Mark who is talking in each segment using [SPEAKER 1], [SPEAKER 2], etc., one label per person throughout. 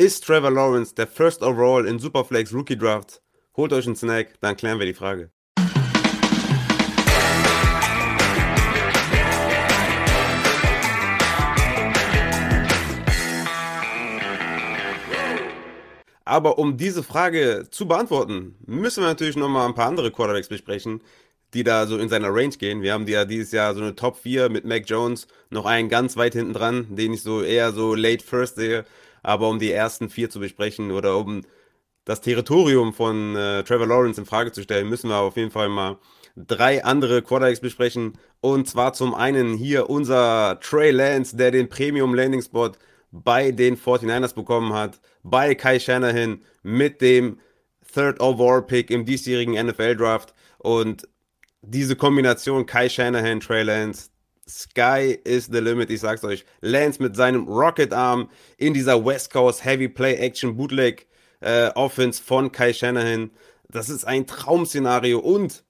[SPEAKER 1] Ist Trevor Lawrence der First Overall in Superflex Rookie Draft? Holt euch einen Snack, dann klären wir die Frage. Aber um diese Frage zu beantworten, müssen wir natürlich nochmal ein paar andere Quarterbacks besprechen, die da so in seiner Range gehen. Wir haben ja dieses Jahr so eine Top 4 mit Mac Jones, noch einen ganz weit hinten dran, den ich so eher so late first sehe. Aber um die ersten vier zu besprechen oder um das Territorium von äh, Trevor Lawrence in Frage zu stellen, müssen wir auf jeden Fall mal drei andere Quarterbacks besprechen. Und zwar zum einen hier unser Trey Lance, der den Premium Landing Spot bei den 49ers bekommen hat, bei Kai Shanahan mit dem Third Overall Pick im diesjährigen NFL Draft und diese Kombination Kai Shanahan, Trey Lance, Sky is the limit, ich sag's euch. Lance mit seinem Rocket Arm in dieser West Coast Heavy Play Action Bootleg äh, Offense von Kai Shanahan. Das ist ein Traum-Szenario und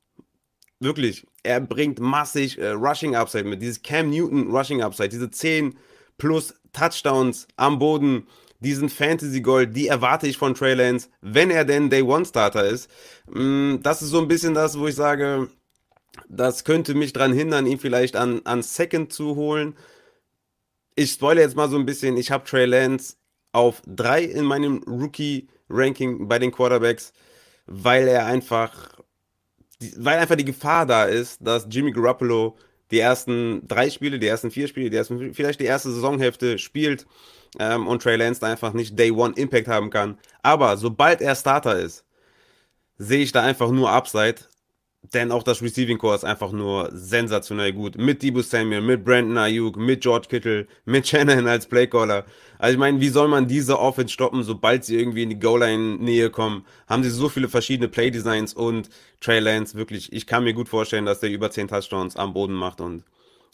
[SPEAKER 1] wirklich, er bringt massig äh, Rushing Upside mit. Dieses Cam Newton Rushing Upside, diese 10 plus Touchdowns am Boden, diesen Fantasy Gold, die erwarte ich von Trey Lance, wenn er denn Day One Starter ist. Mm, das ist so ein bisschen das, wo ich sage, das könnte mich daran hindern, ihn vielleicht an, an Second zu holen. Ich spoilere jetzt mal so ein bisschen, ich habe Trey Lance auf 3 in meinem Rookie-Ranking bei den Quarterbacks, weil er einfach, weil einfach die Gefahr da ist, dass Jimmy Garoppolo die ersten drei Spiele, die ersten vier Spiele, die ersten, vielleicht die erste Saisonhälfte spielt ähm, und Trey Lance da einfach nicht Day One Impact haben kann. Aber sobald er Starter ist, sehe ich da einfach nur Upside. Denn auch das Receiving Core ist einfach nur sensationell gut. Mit Debo Samuel, mit Brandon Ayuk, mit George Kittle, mit Shanahan als Playcaller. Also ich meine, wie soll man diese Offense stoppen, sobald sie irgendwie in die Goal-Line-Nähe kommen? Haben sie so viele verschiedene Play-Designs und Trey Lance, wirklich, ich kann mir gut vorstellen, dass der über 10 Touchdowns am Boden macht und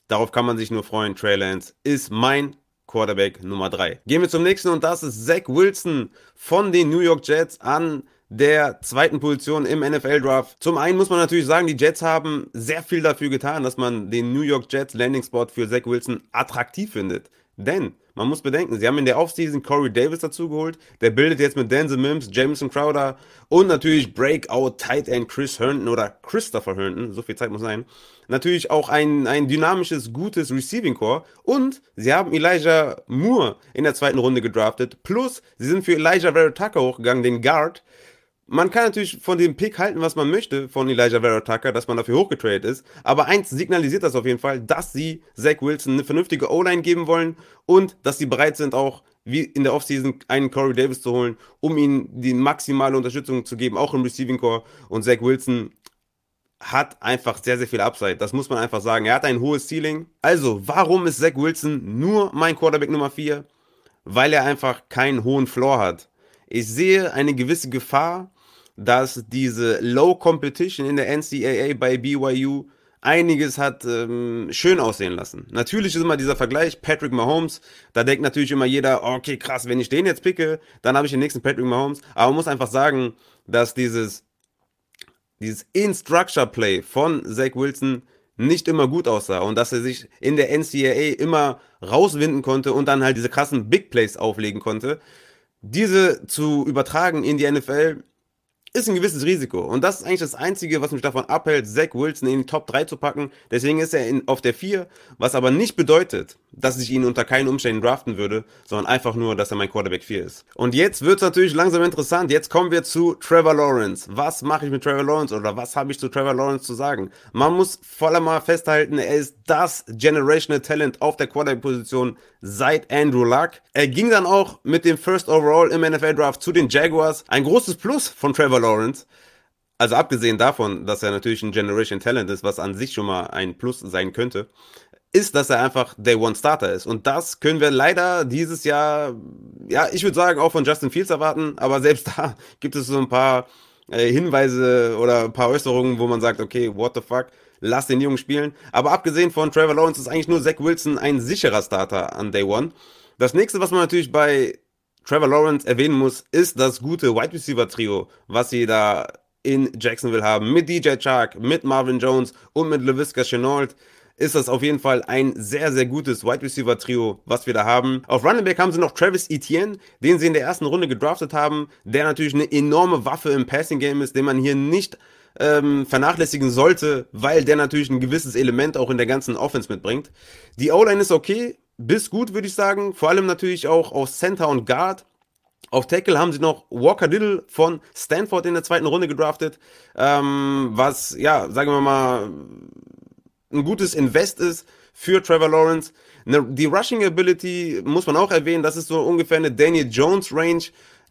[SPEAKER 1] darauf kann man sich nur freuen. Trey Lance ist mein Quarterback Nummer 3. Gehen wir zum nächsten und das ist Zach Wilson von den New York Jets an der zweiten Position im NFL-Draft. Zum einen muss man natürlich sagen, die Jets haben sehr viel dafür getan, dass man den New York Jets Landing-Spot für Zach Wilson attraktiv findet. Denn man muss bedenken, sie haben in der Offseason Corey Davis dazugeholt. Der bildet jetzt mit Denzel Mims, Jameson Crowder und natürlich Breakout Tight End Chris Herndon oder Christopher Herndon. So viel Zeit muss sein. Natürlich auch ein, ein dynamisches, gutes Receiving Core. Und sie haben Elijah Moore in der zweiten Runde gedraftet. Plus, sie sind für Elijah Vera Tucker hochgegangen, den Guard man kann natürlich von dem Pick halten, was man möchte von Elijah Vera Tucker, dass man dafür hochgetradet ist. Aber eins signalisiert das auf jeden Fall, dass sie Zach Wilson eine vernünftige O-Line geben wollen und dass sie bereit sind, auch wie in der Offseason einen Corey Davis zu holen, um ihm die maximale Unterstützung zu geben, auch im Receiving Core. Und Zach Wilson hat einfach sehr, sehr viel Upside. Das muss man einfach sagen. Er hat ein hohes Ceiling. Also, warum ist Zach Wilson nur mein Quarterback Nummer 4? Weil er einfach keinen hohen Floor hat. Ich sehe eine gewisse Gefahr, dass diese Low Competition in der NCAA bei BYU einiges hat ähm, schön aussehen lassen. Natürlich ist immer dieser Vergleich Patrick Mahomes, da denkt natürlich immer jeder, okay, krass, wenn ich den jetzt picke, dann habe ich den nächsten Patrick Mahomes. Aber man muss einfach sagen, dass dieses, dieses In-Structure-Play von Zach Wilson nicht immer gut aussah und dass er sich in der NCAA immer rauswinden konnte und dann halt diese krassen Big Plays auflegen konnte. Diese zu übertragen in die NFL ist ein gewisses Risiko. Und das ist eigentlich das Einzige, was mich davon abhält, Zach Wilson in die Top 3 zu packen. Deswegen ist er in, auf der 4, was aber nicht bedeutet, dass ich ihn unter keinen Umständen draften würde, sondern einfach nur, dass er mein Quarterback 4 ist. Und jetzt wird es natürlich langsam interessant. Jetzt kommen wir zu Trevor Lawrence. Was mache ich mit Trevor Lawrence oder was habe ich zu Trevor Lawrence zu sagen? Man muss voller mal festhalten, er ist das Generational Talent auf der Quarterback-Position seit Andrew Luck. Er ging dann auch mit dem First Overall im NFL Draft zu den Jaguars. Ein großes Plus von Trevor Lawrence. Also abgesehen davon, dass er natürlich ein Generation Talent ist, was an sich schon mal ein Plus sein könnte, ist, dass er einfach Day One Starter ist. Und das können wir leider dieses Jahr, ja, ich würde sagen, auch von Justin Fields erwarten, aber selbst da gibt es so ein paar äh, Hinweise oder ein paar Äußerungen, wo man sagt, okay, what the fuck, lass den Jungen spielen. Aber abgesehen von Trevor Lawrence ist eigentlich nur Zach Wilson ein sicherer Starter an Day One. Das nächste, was man natürlich bei Trevor Lawrence erwähnen muss, ist das gute Wide Receiver Trio, was sie da in Jacksonville haben. Mit DJ Chark, mit Marvin Jones und mit LaVisca Chenault. Ist das auf jeden Fall ein sehr, sehr gutes Wide Receiver Trio, was wir da haben. Auf Running Back haben sie noch Travis Etienne, den sie in der ersten Runde gedraftet haben, der natürlich eine enorme Waffe im Passing Game ist, den man hier nicht ähm, vernachlässigen sollte, weil der natürlich ein gewisses Element auch in der ganzen Offense mitbringt. Die O-Line ist okay, bis gut, würde ich sagen. Vor allem natürlich auch auf Center und Guard. Auf Tackle haben sie noch Walker Little von Stanford in der zweiten Runde gedraftet, ähm, was, ja, sagen wir mal, ein gutes Invest ist für Trevor Lawrence. Ne, die Rushing Ability muss man auch erwähnen, das ist so ungefähr eine Daniel Jones Range.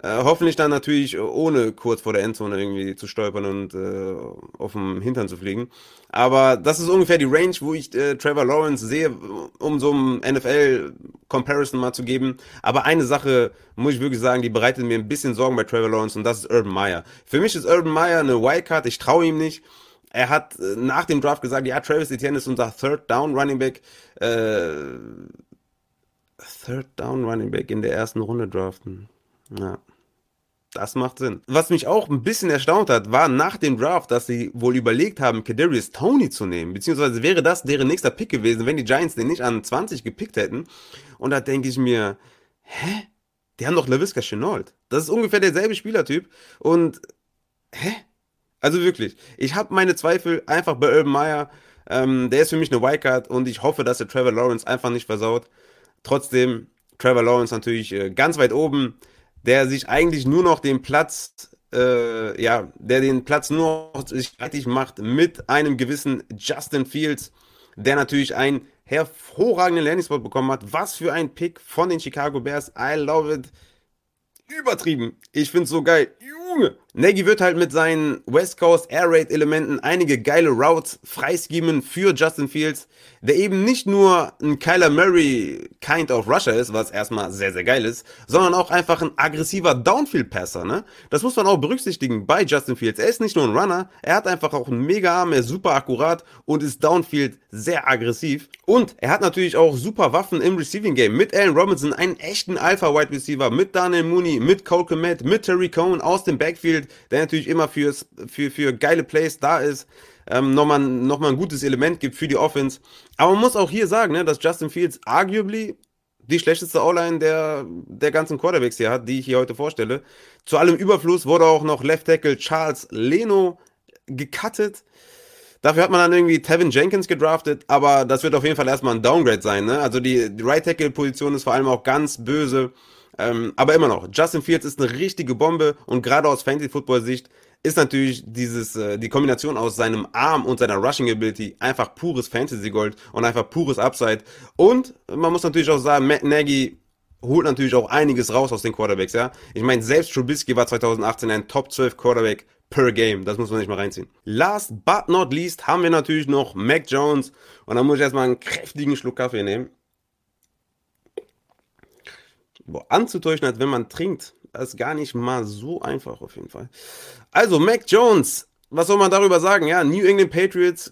[SPEAKER 1] Äh, hoffentlich dann natürlich ohne kurz vor der Endzone irgendwie zu stolpern und äh, auf dem Hintern zu fliegen. Aber das ist ungefähr die Range, wo ich äh, Trevor Lawrence sehe, um so ein NFL-Comparison mal zu geben. Aber eine Sache muss ich wirklich sagen, die bereitet mir ein bisschen Sorgen bei Trevor Lawrence und das ist Urban Meyer. Für mich ist Urban Meyer eine Wildcard, ich traue ihm nicht. Er hat äh, nach dem Draft gesagt, ja, Travis Etienne ist unser Third Down Running Back. Äh, Third Down Running Back in der ersten Runde draften. Ja. Das macht Sinn. Was mich auch ein bisschen erstaunt hat, war nach dem Draft, dass sie wohl überlegt haben, Kadarius Tony zu nehmen. Beziehungsweise wäre das deren nächster Pick gewesen, wenn die Giants den nicht an 20 gepickt hätten. Und da denke ich mir, hä? Die haben doch LaVisca Chenault. Das ist ungefähr derselbe Spielertyp. Und, hä? Also wirklich, ich habe meine Zweifel einfach bei Urban Meyer. Ähm, der ist für mich eine Wildcard und ich hoffe, dass der Trevor Lawrence einfach nicht versaut. Trotzdem, Trevor Lawrence natürlich äh, ganz weit oben, der sich eigentlich nur noch den Platz, äh, ja, der den Platz nur noch sich fertig macht mit einem gewissen Justin Fields, der natürlich einen hervorragenden Landing-Spot bekommen hat. Was für ein Pick von den Chicago Bears. I love it. Übertrieben. Ich find's so geil. Junge. Nagy wird halt mit seinen West Coast Air Raid Elementen einige geile Routes freischemen für Justin Fields, der eben nicht nur ein Kyler Murray Kind of Rusher ist, was erstmal sehr, sehr geil ist, sondern auch einfach ein aggressiver Downfield Passer, ne? Das muss man auch berücksichtigen bei Justin Fields. Er ist nicht nur ein Runner, er hat einfach auch einen mega Arm, er ist super akkurat und ist Downfield sehr aggressiv. Und er hat natürlich auch super Waffen im Receiving Game mit Allen Robinson, einen echten Alpha Wide Receiver, mit Daniel Mooney, mit Cole Komet, mit Terry Cohn aus dem Backfield, der natürlich immer fürs, für, für geile Plays da ist, ähm, nochmal, nochmal ein gutes Element gibt für die Offense. Aber man muss auch hier sagen, ne, dass Justin Fields arguably die schlechteste O-Line der, der ganzen Quarterbacks hier hat, die ich hier heute vorstelle. Zu allem Überfluss wurde auch noch Left Tackle Charles Leno gecuttet. Dafür hat man dann irgendwie Tevin Jenkins gedraftet, aber das wird auf jeden Fall erstmal ein Downgrade sein. Ne? Also die, die Right Tackle Position ist vor allem auch ganz böse. Ähm, aber immer noch, Justin Fields ist eine richtige Bombe und gerade aus Fantasy Football Sicht ist natürlich dieses, äh, die Kombination aus seinem Arm und seiner Rushing Ability einfach pures Fantasy Gold und einfach pures Upside. Und man muss natürlich auch sagen, Matt Nagy holt natürlich auch einiges raus aus den Quarterbacks, ja. Ich meine, selbst Trubisky war 2018 ein Top 12 Quarterback per Game. Das muss man nicht mal reinziehen. Last but not least haben wir natürlich noch Mac Jones. Und da muss ich erstmal einen kräftigen Schluck Kaffee nehmen boah, anzutäuschen, als wenn man trinkt, das ist gar nicht mal so einfach auf jeden Fall. Also, Mac Jones, was soll man darüber sagen? Ja, New England Patriots,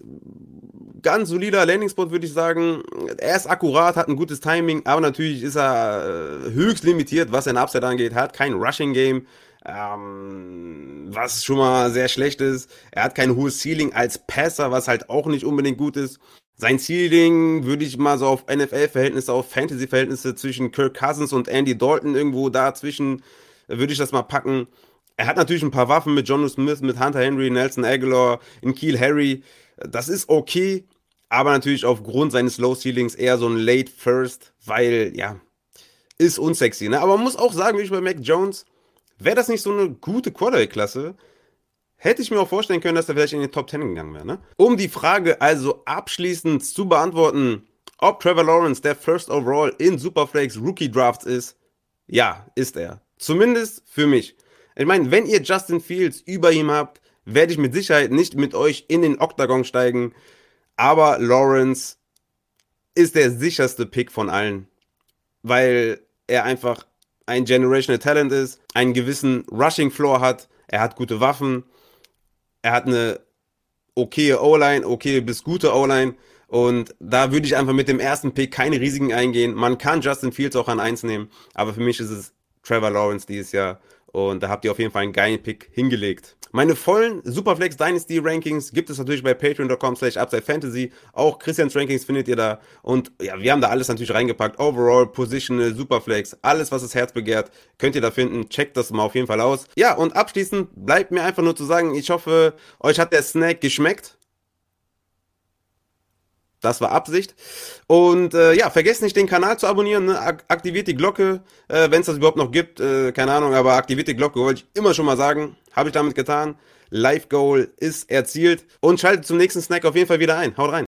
[SPEAKER 1] ganz solider Landing-Spot, würde ich sagen. Er ist akkurat, hat ein gutes Timing, aber natürlich ist er äh, höchst limitiert, was sein Upside angeht. hat kein Rushing-Game, ähm, was schon mal sehr schlecht ist. Er hat kein hohes Ceiling als Passer, was halt auch nicht unbedingt gut ist. Sein Ceiling würde ich mal so auf NFL-Verhältnisse, auf Fantasy-Verhältnisse zwischen Kirk Cousins und Andy Dalton irgendwo dazwischen, äh, würde ich das mal packen. Er hat natürlich ein paar Waffen mit John Smith, mit Hunter Henry, Nelson Aguilar, in Kiel Harry. Das ist okay, aber natürlich aufgrund seines Low Ceilings eher so ein Late First, weil, ja, ist unsexy. Ne? Aber man muss auch sagen, wie ich bei Mac Jones, wäre das nicht so eine gute Quarterback-Klasse, Hätte ich mir auch vorstellen können, dass er vielleicht in die Top 10 gegangen wäre. Ne? Um die Frage also abschließend zu beantworten, ob Trevor Lawrence der First Overall in Superflex Rookie Drafts ist, ja, ist er. Zumindest für mich. Ich meine, wenn ihr Justin Fields über ihm habt, werde ich mit Sicherheit nicht mit euch in den Octagon steigen. Aber Lawrence ist der sicherste Pick von allen, weil er einfach ein Generational Talent ist, einen gewissen Rushing Floor hat, er hat gute Waffen, er hat eine okaye O-Line, okay bis gute O-Line. Und da würde ich einfach mit dem ersten Pick keine Risiken eingehen. Man kann Justin Fields auch an 1 nehmen, aber für mich ist es Trevor Lawrence dieses Jahr. Und da habt ihr auf jeden Fall einen geilen Pick hingelegt. Meine vollen Superflex Dynasty Rankings gibt es natürlich bei patreon.com slash Fantasy. Auch Christians Rankings findet ihr da. Und ja, wir haben da alles natürlich reingepackt. Overall, Positional, Superflex, alles, was das Herz begehrt, könnt ihr da finden. Checkt das mal auf jeden Fall aus. Ja, und abschließend bleibt mir einfach nur zu sagen, ich hoffe, euch hat der Snack geschmeckt. Das war Absicht. Und äh, ja, vergesst nicht, den Kanal zu abonnieren. Ne? Aktiviert die Glocke, äh, wenn es das überhaupt noch gibt. Äh, keine Ahnung, aber aktiviert die Glocke, wollte ich immer schon mal sagen. Habe ich damit getan. Live Goal ist erzielt. Und schaltet zum nächsten Snack auf jeden Fall wieder ein. Haut rein.